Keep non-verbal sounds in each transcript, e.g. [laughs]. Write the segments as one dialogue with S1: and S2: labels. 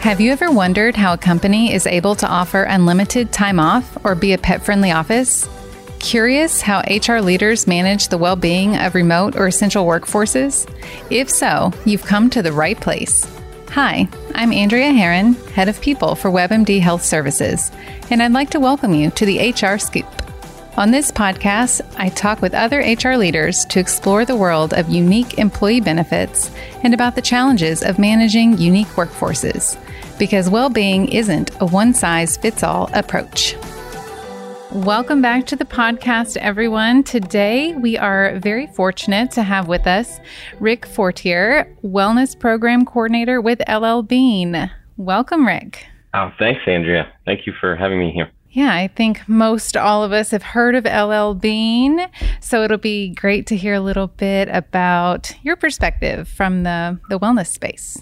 S1: Have you ever wondered how a company is able to offer unlimited time off or be a pet friendly office? Curious how HR leaders manage the well being of remote or essential workforces? If so, you've come to the right place. Hi, I'm Andrea Herron, Head of People for WebMD Health Services, and I'd like to welcome you to the HR Scoop. On this podcast, I talk with other HR leaders to explore the world of unique employee benefits and about the challenges of managing unique workforces, because well being isn't a one size fits all approach. Welcome back to the podcast, everyone. Today, we are very fortunate to have with us Rick Fortier, Wellness Program Coordinator with LL Bean. Welcome, Rick.
S2: Oh, thanks, Andrea. Thank you for having me here.
S1: Yeah, I think most all of us have heard of LL Bean. So it'll be great to hear a little bit about your perspective from the, the wellness space.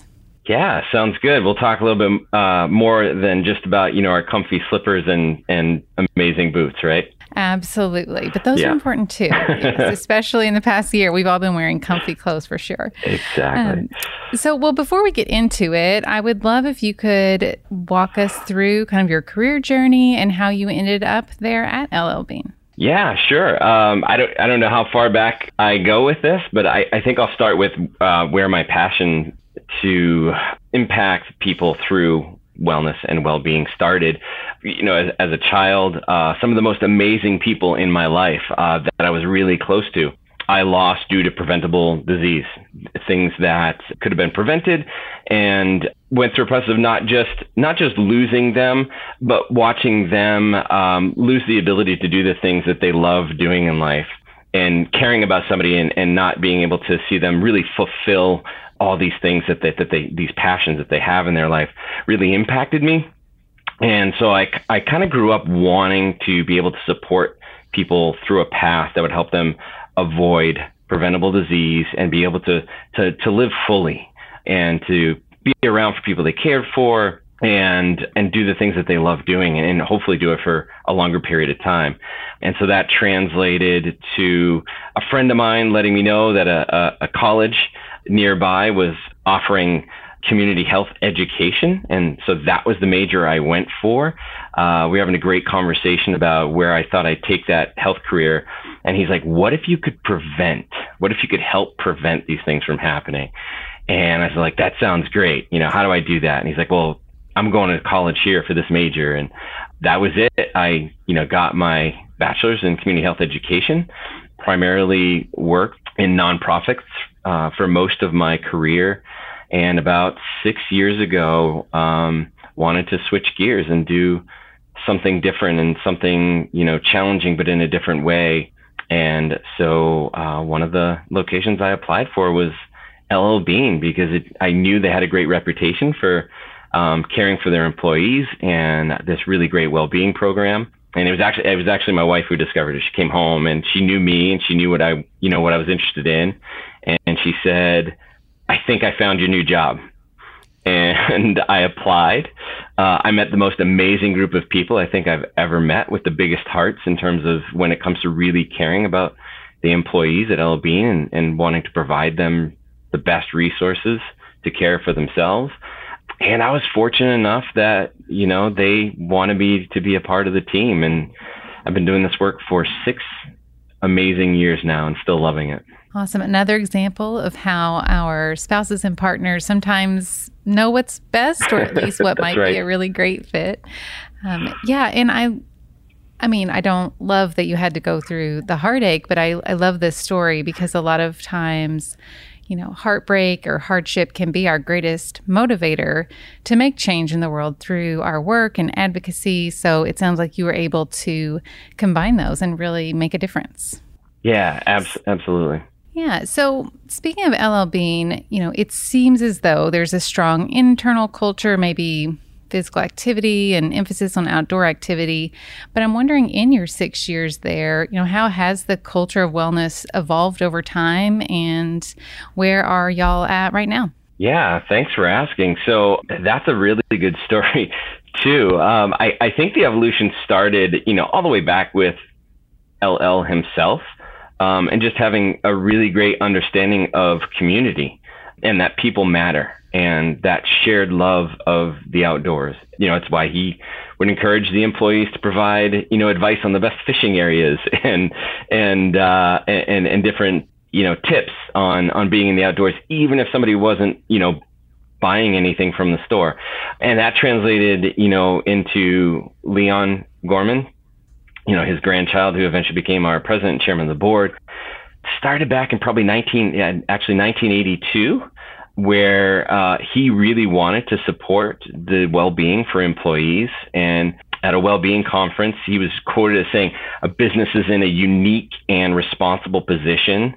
S2: Yeah, sounds good. We'll talk a little bit uh, more than just about you know our comfy slippers and and amazing boots, right?
S1: Absolutely, but those yeah. are important too, [laughs] especially in the past year. We've all been wearing comfy clothes for sure.
S2: Exactly. Um,
S1: so, well, before we get into it, I would love if you could walk us through kind of your career journey and how you ended up there at LL Bean.
S2: Yeah, sure. Um, I don't I don't know how far back I go with this, but I, I think I'll start with uh, where my passion to impact people through wellness and well-being started you know as, as a child uh, some of the most amazing people in my life uh, that i was really close to i lost due to preventable disease things that could have been prevented and went through a process of not just not just losing them but watching them um, lose the ability to do the things that they love doing in life and caring about somebody and, and not being able to see them really fulfill all these things that they, that they these passions that they have in their life really impacted me and so I, I kind of grew up wanting to be able to support people through a path that would help them avoid preventable disease and be able to, to, to live fully and to be around for people they cared for and and do the things that they love doing and, hopefully do it for a longer period of time. And so that translated to a friend of mine letting me know that a, a, a college nearby was offering community health education. And so that was the major I went for. Uh, we were having a great conversation about where I thought I'd take that health career. And he's like, what if you could prevent? What if you could help prevent these things from happening? And I was like, that sounds great. You know, how do I do that? And he's like, well, I'm going to college here for this major. And that was it. I, you know, got my bachelor's in community health education, primarily worked in nonprofits uh, for most of my career. And about six years ago, um, wanted to switch gears and do something different and something, you know, challenging, but in a different way. And so uh, one of the locations I applied for was LL Bean because it, I knew they had a great reputation for um, caring for their employees and this really great well-being program. And it was actually it was actually my wife who discovered it. She came home and she knew me and she knew what I you know what I was interested in, and she said, "I think I found your new job." And [laughs] I applied. Uh, I met the most amazing group of people I think I've ever met, with the biggest hearts in terms of when it comes to really caring about the employees at LL Bean and, and wanting to provide them the best resources to care for themselves and I was fortunate enough that you know they wanted me to be a part of the team, and I've been doing this work for six amazing years now, and still loving it.
S1: Awesome. Another example of how our spouses and partners sometimes know what's best, or at least what [laughs] might right. be a really great fit. Um, yeah, and I I mean, I don't love that you had to go through the heartache, but I, I love this story because a lot of times you know, heartbreak or hardship can be our greatest motivator to make change in the world through our work and advocacy. So it sounds like you were able to combine those and really make a difference.
S2: Yeah, abs- absolutely.
S1: Yeah. So speaking of LL Bean, you know, it seems as though there's a strong internal culture, maybe physical activity and emphasis on outdoor activity. But I'm wondering, in your six years there, you know, how has the culture of wellness evolved over time, and where are y'all at right now?
S2: Yeah, thanks for asking. So that's a really [laughs] good story too. Um, I, I think the evolution started, you know, all the way back with LL himself, um, and just having a really great understanding of community and that people matter and that shared love of the outdoors. You know, it's why he would encourage the employees to provide, you know, advice on the best fishing areas [laughs] and and uh, and and different, you know, tips on on being in the outdoors, even if somebody wasn't, you know, buying anything from the store. And that translated, you know, into Leon Gorman, you know, his grandchild, who eventually became our president and chairman of the board, started back in probably 19, actually 1982 where uh, he really wanted to support the well-being for employees. And at a well-being conference he was quoted as saying a business is in a unique and responsible position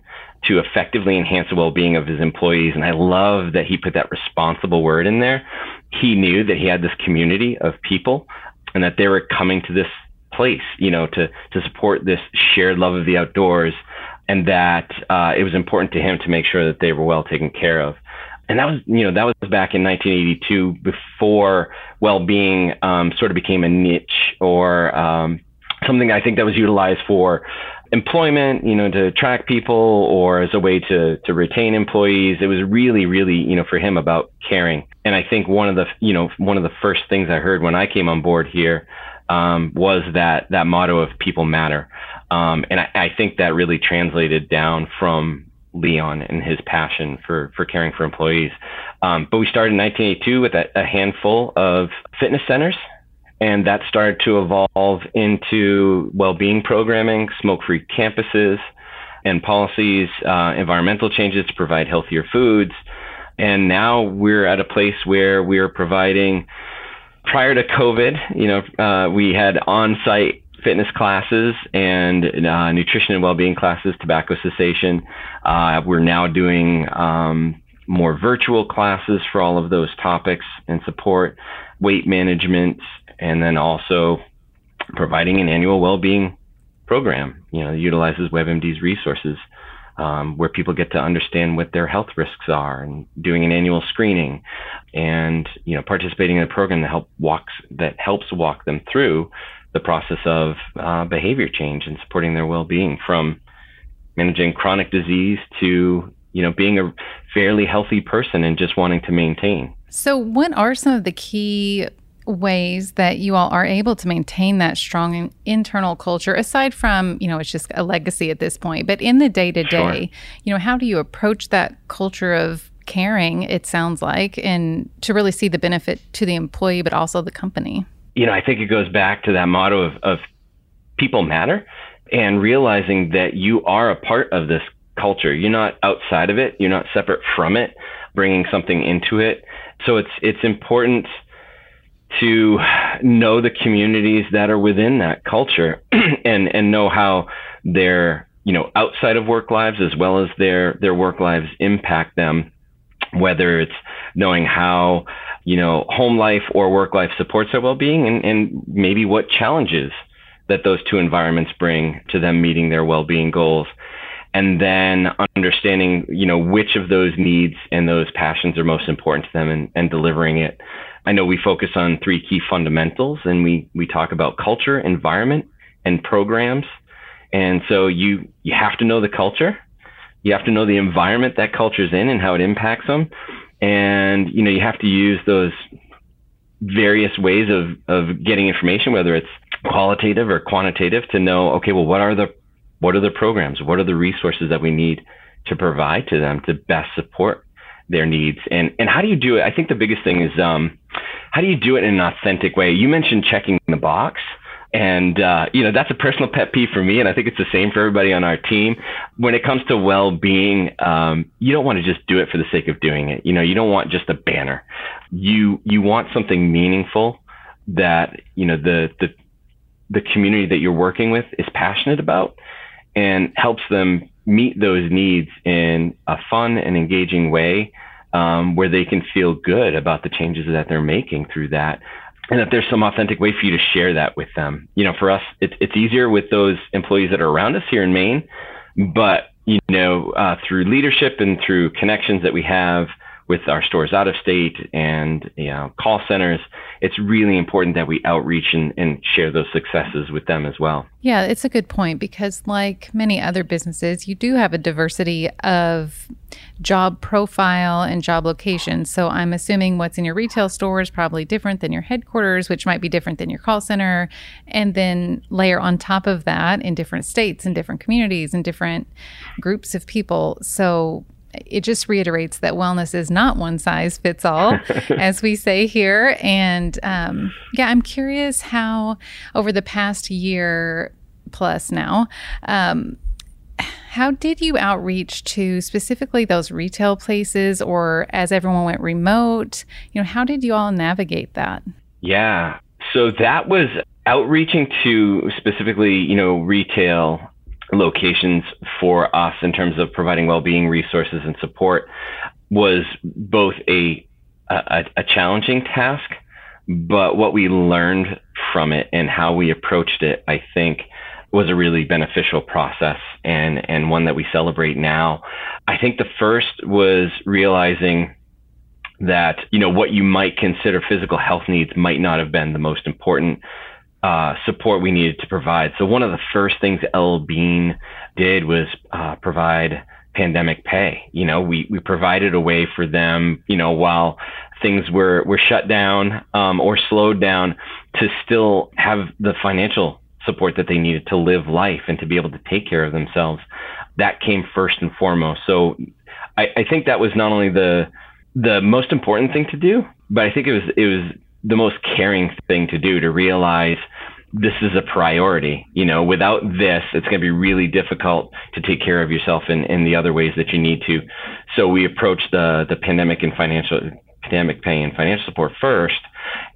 S2: to effectively enhance the well-being of his employees. And i love that he put that responsible word in there. He knew that he had this community of people and that they were coming to this place you know to to support this shared love of the outdoors and that uh, it was important to him to make sure that they were well taken care of and that was you know that was back in 1982 before well-being um, sort of became a niche or um, something I think that was utilized for employment, you know, to attract people or as a way to to retain employees. It was really, really, you know, for him about caring. And I think one of the, you know, one of the first things I heard when I came on board here um, was that that motto of people matter. Um, and I, I think that really translated down from Leon and his passion for for caring for employees. Um, but we started in 1982 with a, a, handful of fitness centers, and that started to evolve into well-being programming, smoke-free campuses, and policies, uh, environmental changes to provide healthier foods. And now we're at a place where we're providing. Prior to COVID, you know, uh, we had on-site fitness classes and uh, nutrition and well-being classes, tobacco cessation. Uh, we're now doing um, more virtual classes for all of those topics and support, weight management, and then also providing an annual well-being program. You know, utilizes WebMD's resources. Um, where people get to understand what their health risks are and doing an annual screening and you know participating in a program that help walks that helps walk them through the process of uh, behavior change and supporting their well-being from managing chronic disease to you know being a fairly healthy person and just wanting to maintain.
S1: So what are some of the key ways that you all are able to maintain that strong internal culture aside from you know it's just a legacy at this point but in the day to day you know how do you approach that culture of caring it sounds like and to really see the benefit to the employee but also the company
S2: you know, I think it goes back to that motto of, of people matter and realizing that you are a part of this culture. You're not outside of it. You're not separate from it, bringing something into it. So it's, it's important to know the communities that are within that culture [clears throat] and, and know how their, you know, outside of work lives as well as their, their work lives impact them, whether it's knowing how you know, home life or work life supports their well being and, and maybe what challenges that those two environments bring to them meeting their well being goals. And then understanding, you know, which of those needs and those passions are most important to them and, and delivering it. I know we focus on three key fundamentals and we, we talk about culture, environment, and programs. And so you, you have to know the culture. You have to know the environment that culture's in and how it impacts them and you know you have to use those various ways of of getting information, whether it's qualitative or quantitative, to know okay, well, what are the what are the programs, what are the resources that we need to provide to them to best support their needs, and and how do you do it? I think the biggest thing is um, how do you do it in an authentic way? You mentioned checking the box. And, uh, you know, that's a personal pet peeve for me. And I think it's the same for everybody on our team. When it comes to well being, um, you don't want to just do it for the sake of doing it. You know, you don't want just a banner. You, you want something meaningful that, you know, the, the, the community that you're working with is passionate about and helps them meet those needs in a fun and engaging way um, where they can feel good about the changes that they're making through that and that there's some authentic way for you to share that with them. You know, for us, it's it's easier with those employees that are around us here in Maine, but you know, uh, through leadership and through connections that we have with our stores out of state and you know call centers it's really important that we outreach and, and share those successes with them as well.
S1: Yeah it's a good point because like many other businesses you do have a diversity of job profile and job location. So i'm assuming what's in your retail store is probably different than your headquarters which might be different than your call center. And then layer on top of that in different states and different communities and different groups of people. So it just reiterates that wellness is not one size fits all, [laughs] as we say here. And um, yeah, I'm curious how over the past year plus now, um, how did you outreach to specifically those retail places or as everyone went remote? You know, how did you all navigate that?
S2: Yeah. So that was outreaching to specifically, you know, retail locations for us in terms of providing well-being resources and support was both a, a, a challenging task, but what we learned from it and how we approached it, I think, was a really beneficial process and and one that we celebrate now. I think the first was realizing that you know what you might consider physical health needs might not have been the most important uh, support we needed to provide. So one of the first things L Bean did was uh, provide pandemic pay. You know, we we provided a way for them, you know, while things were were shut down um, or slowed down, to still have the financial support that they needed to live life and to be able to take care of themselves. That came first and foremost. So I, I think that was not only the the most important thing to do, but I think it was it was the most caring thing to do to realize this is a priority. You know, without this, it's going to be really difficult to take care of yourself in, in the other ways that you need to. So we approached the the pandemic and financial pandemic pay and financial support first,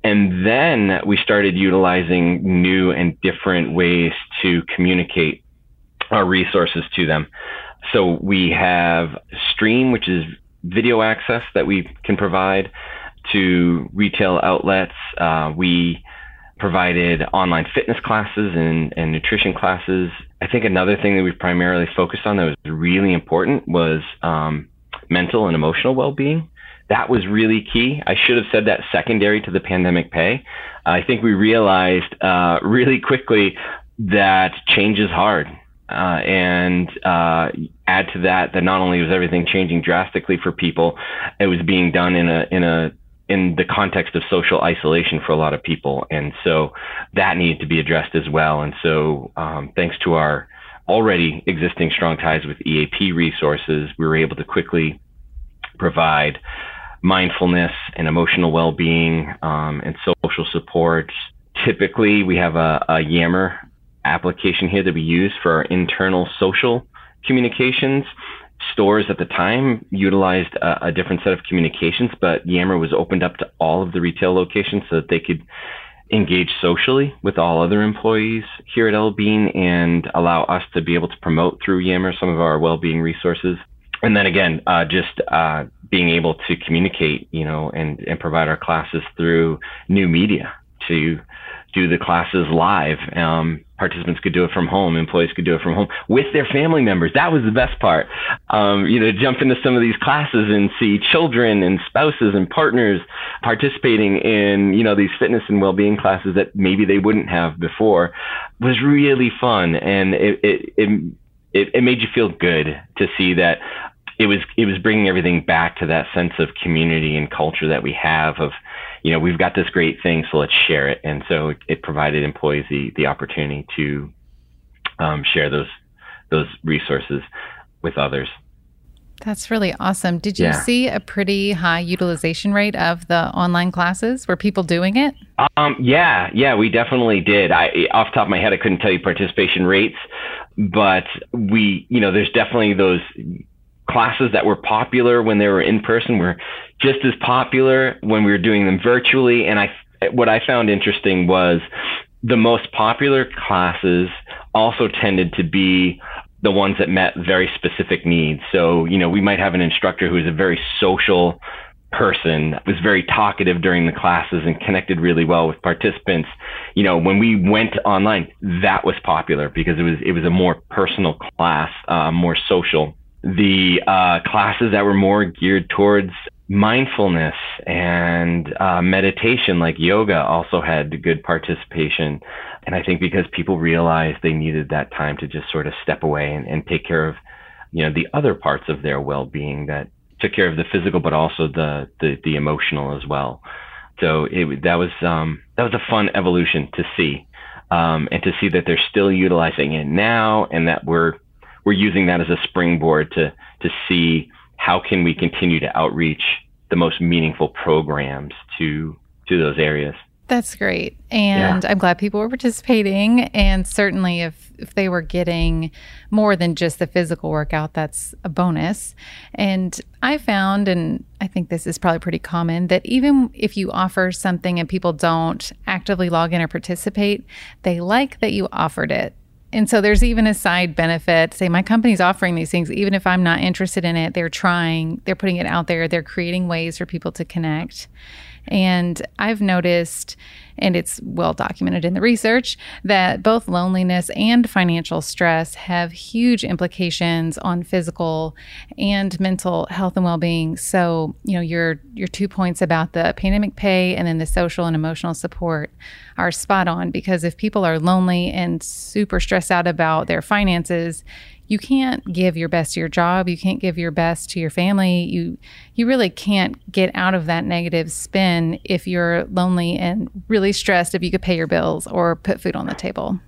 S2: and then we started utilizing new and different ways to communicate our resources to them. So we have Stream, which is video access that we can provide to retail outlets. Uh, we provided online fitness classes and, and nutrition classes. I think another thing that we primarily focused on that was really important was um, mental and emotional well being. That was really key. I should have said that secondary to the pandemic pay. I think we realized uh, really quickly that change is hard. Uh, and uh, add to that that not only was everything changing drastically for people, it was being done in a in a in the context of social isolation for a lot of people. And so that needed to be addressed as well. And so, um, thanks to our already existing strong ties with EAP resources, we were able to quickly provide mindfulness and emotional well being um, and social support. Typically, we have a, a Yammer application here that we use for our internal social communications stores at the time utilized a, a, different set of communications, but Yammer was opened up to all of the retail locations so that they could engage socially with all other employees here at L Bean and allow us to be able to promote through Yammer some of our well-being resources. And then again, uh, just uh, being able to communicate, you know, and, and provide our classes through new media to do the classes live. Um, participants could do it from home. Employees could do it from home with their family members. That was the best part. Um, you know, jump into some of these classes and see children and spouses and partners participating in, you know, these fitness and well-being classes that maybe they wouldn't have before was really fun. And it, it, it, it, it made you feel good to see that it was, it was bringing everything back to that sense of community and culture that we have of, you know, we've got this great thing, so let's share it. And so it, it provided employees the, the opportunity to um, share those those resources with others.
S1: That's really awesome. Did you yeah. see a pretty high utilization rate of the online classes? Were people doing it?
S2: Um, yeah, yeah, we definitely did. I, off top of my head, I couldn't tell you participation rates, but we, you know, there's definitely those classes that were popular when they were in person were just as popular when we were doing them virtually. And I, what I found interesting was the most popular classes also tended to be the ones that met very specific needs. So, you know, we might have an instructor who is a very social person, was very talkative during the classes and connected really well with participants. You know, when we went online, that was popular because it was it was a more personal class, uh, more social the uh, classes that were more geared towards mindfulness and uh, meditation, like yoga, also had good participation. And I think because people realized they needed that time to just sort of step away and, and take care of, you know, the other parts of their well-being that took care of the physical, but also the the, the emotional as well. So it, that was um, that was a fun evolution to see, um, and to see that they're still utilizing it now, and that we're we're using that as a springboard to to see how can we continue to outreach the most meaningful programs to to those areas.
S1: That's great. And yeah. I'm glad people were participating. And certainly, if, if they were getting more than just the physical workout, that's a bonus. And I found, and I think this is probably pretty common, that even if you offer something and people don't actively log in or participate, they like that you offered it. And so there's even a side benefit. Say, my company's offering these things, even if I'm not interested in it, they're trying, they're putting it out there, they're creating ways for people to connect. And I've noticed, and it's well documented in the research, that both loneliness and financial stress have huge implications on physical and mental health and well-being. So, you know, your your two points about the pandemic pay and then the social and emotional support are spot on because if people are lonely and super stressed out about their finances, you can't give your best to your job you can't give your best to your family you you really can't get out of that negative spin if you're lonely and really stressed if you could pay your bills or put food on the table.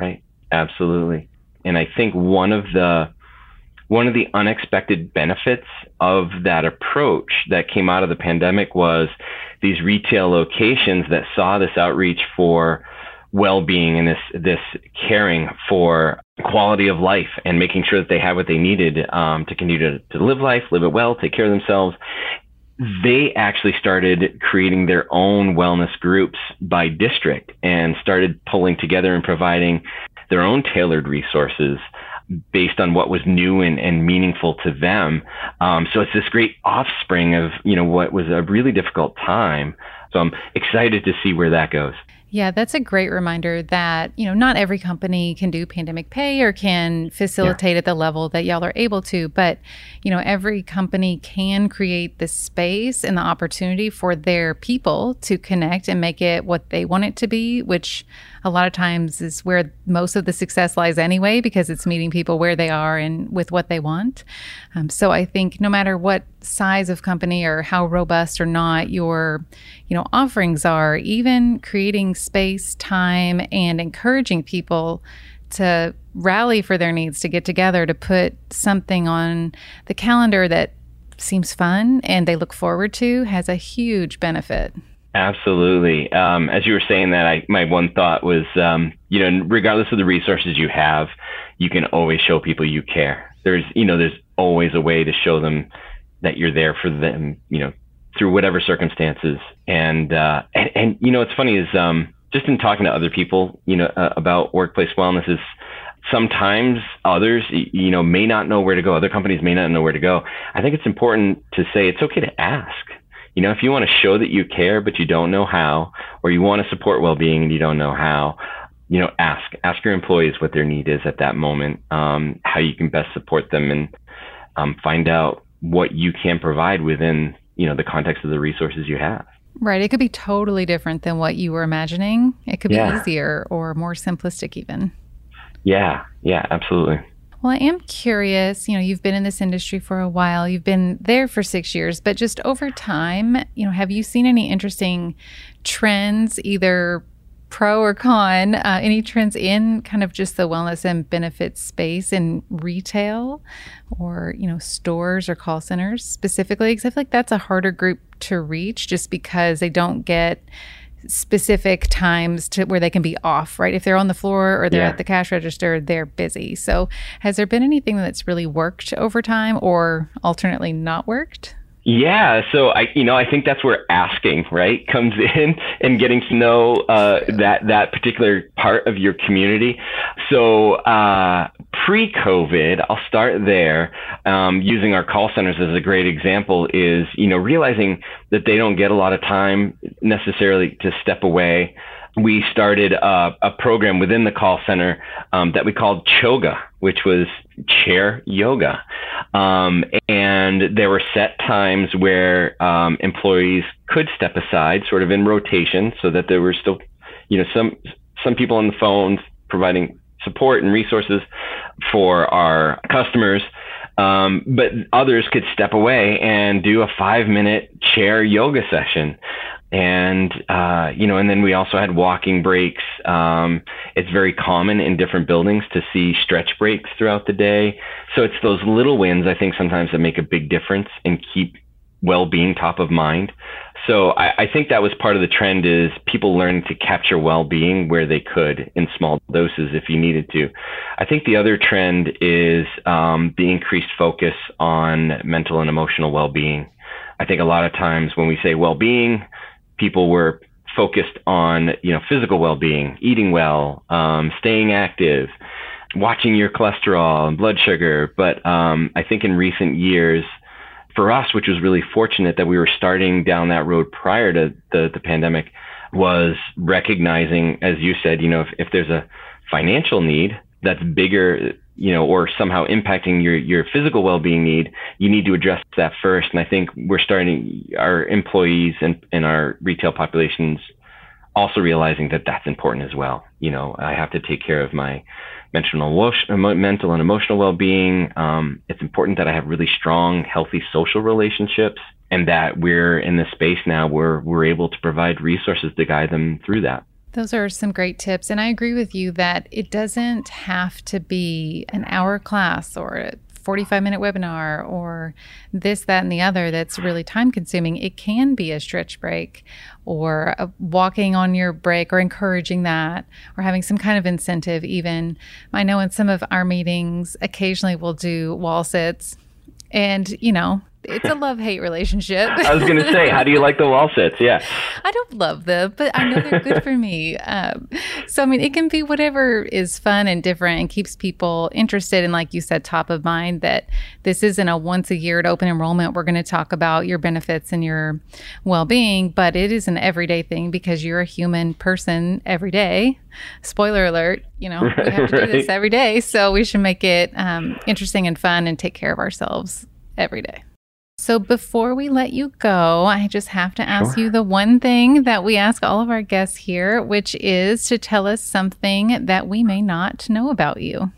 S2: Right. Absolutely. And i think one of the one of the unexpected benefits of that approach that came out of the pandemic was these retail locations that saw this outreach for well-being and this this caring for quality of life and making sure that they had what they needed um, to continue to, to live life, live it well, take care of themselves. They actually started creating their own wellness groups by district and started pulling together and providing their own tailored resources based on what was new and, and meaningful to them. Um, so it's this great offspring of, you know, what was a really difficult time. So I'm excited to see where that goes.
S1: Yeah, that's a great reminder that, you know, not every company can do pandemic pay or can facilitate yeah. at the level that y'all are able to, but, you know, every company can create the space and the opportunity for their people to connect and make it what they want it to be, which a lot of times is where most of the success lies anyway, because it's meeting people where they are and with what they want. Um, so I think no matter what size of company or how robust or not your, you know, offerings are, even creating space, time, and encouraging people to rally for their needs, to get together, to put something on the calendar that seems fun and they look forward to has a huge benefit.
S2: Absolutely. Um, as you were saying that, I, my one thought was, um, you know, regardless of the resources you have, you can always show people you care. There's, you know, there's always a way to show them that you're there for them, you know, through whatever circumstances. And, uh, and, and, you know, what's funny is, um, just in talking to other people, you know, uh, about workplace wellness is sometimes others, you know, may not know where to go. Other companies may not know where to go. I think it's important to say it's okay to ask you know, if you want to show that you care, but you don't know how, or you want to support well-being and you don't know how, you know, ask ask your employees what their need is at that moment, um, how you can best support them, and um, find out what you can provide within you know the context of the resources you have.
S1: Right. It could be totally different than what you were imagining. It could be yeah. easier or more simplistic, even.
S2: Yeah. Yeah. Absolutely.
S1: Well, I am curious. You know, you've been in this industry for a while. You've been there for six years, but just over time, you know, have you seen any interesting trends, either pro or con? Uh, any trends in kind of just the wellness and benefits space in retail, or you know, stores or call centers specifically? Because I feel like that's a harder group to reach, just because they don't get specific times to where they can be off, right? If they're on the floor or they're yeah. at the cash register, they're busy. So, has there been anything that's really worked over time or alternately not worked?
S2: Yeah, so I, you know, I think that's where asking, right, comes [laughs] in and getting to know uh, that that particular part of your community. So uh, pre-COVID, I'll start there. Um, using our call centers as a great example is, you know, realizing that they don't get a lot of time necessarily to step away we started a, a, program within the call center um, that we called Choga, which was chair yoga. Um, and there were set times where um, employees could step aside, sort of in rotation, so that there were still, you know, some some people on the phones providing support and resources for our customers. Um, but others could step away and do a five minute chair yoga session and uh, you know, and then we also had walking breaks. Um, it's very common in different buildings to see stretch breaks throughout the day. So it's those little wins I think sometimes that make a big difference and keep well-being top of mind. So I, I think that was part of the trend is people learning to capture well-being where they could in small doses if you needed to. I think the other trend is um, the increased focus on mental and emotional well-being. I think a lot of times when we say well-being, people were focused on you know physical well-being, eating well, um, staying active, watching your cholesterol and blood sugar. But um, I think in recent years, for us, which was really fortunate that we were starting down that road prior to the, the pandemic, was recognizing, as you said, you know, if, if there's a financial need that's bigger you know, or somehow impacting your, your physical well-being need, you need to address that first. And I think we're starting our employees and, and our retail populations also realizing that that's important as well. You know, I have to take care of my mental, mental and emotional well-being. Um, it's important that I have really strong, healthy social relationships and that we're in this space now where we're able to provide resources to guide them through that.
S1: Those are some great tips. And I agree with you that it doesn't have to be an hour class or a 45 minute webinar or this, that, and the other that's really time consuming. It can be a stretch break or walking on your break or encouraging that or having some kind of incentive, even. I know in some of our meetings, occasionally we'll do wall sits. And, you know, it's a love hate relationship.
S2: I was going to say, how do you like the wall sits? Yeah.
S1: I don't love them, but I know they're good for me. Um, so, I mean, it can be whatever is fun and different and keeps people interested. And, like you said, top of mind that this isn't a once a year at open enrollment. We're going to talk about your benefits and your well being, but it is an everyday thing because you're a human person every day. Spoiler alert, you know, right, we have to do this [laughs] every day. So, we should make it um, interesting and fun and take care of ourselves every day. So before we let you go, I just have to ask sure. you the one thing that we ask all of our guests here, which is to tell us something that we may not know about you.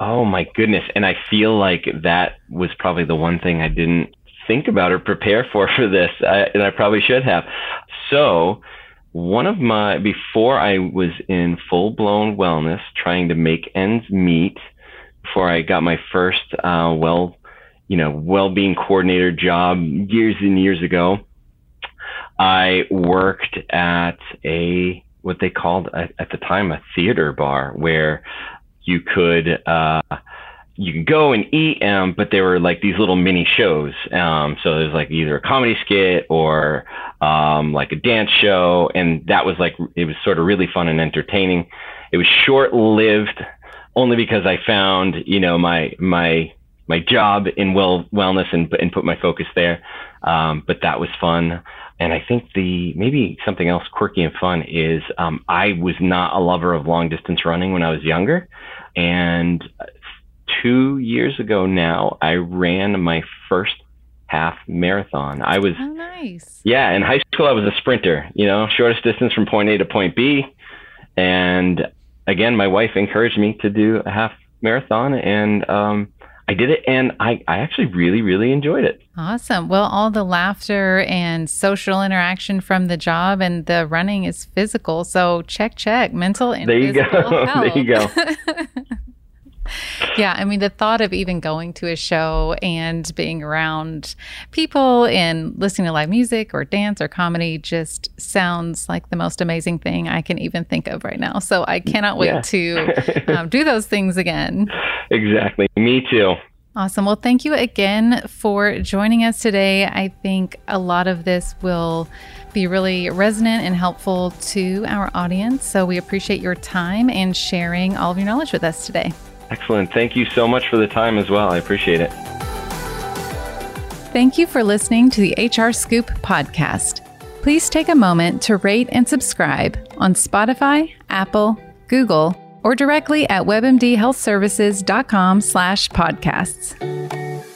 S2: Oh my goodness. And I feel like that was probably the one thing I didn't think about or prepare for for this, I, and I probably should have. So, one of my, before I was in full blown wellness, trying to make ends meet, before I got my first uh, well you know, well-being coordinator job years and years ago. I worked at a what they called at the time a theater bar where you could uh, you could go and eat, um, but there were like these little mini shows. Um, so there's like either a comedy skit or um, like a dance show, and that was like it was sort of really fun and entertaining. It was short lived, only because I found you know my my my job in well wellness and and put my focus there. Um, but that was fun. And I think the maybe something else quirky and fun is um, I was not a lover of long distance running when I was younger, and two years ago now I ran my first half marathon. I was
S1: oh, nice.
S2: Yeah, in high school I was a sprinter. You know, shortest distance from point A to point B, and again my wife encouraged me to do a half marathon, and um, I did it and I, I actually really, really enjoyed it.
S1: Awesome. Well, all the laughter and social interaction from the job and the running is physical. So check, check. Mental and
S2: there you go. [laughs] there you go. [laughs]
S1: yeah, I mean, the thought of even going to a show and being around people and listening to live music or dance or comedy just sounds like the most amazing thing I can even think of right now. So I cannot wait yeah. to [laughs] um, do those things again.
S2: Exactly. Me too.
S1: Awesome. Well, thank you again for joining us today. I think a lot of this will be really resonant and helpful to our audience. So we appreciate your time and sharing all of your knowledge with us today.
S2: Excellent. Thank you so much for the time as well. I appreciate it.
S1: Thank you for listening to the HR Scoop podcast. Please take a moment to rate and subscribe on Spotify, Apple, Google, or directly at webmdhealthservices.com slash podcasts.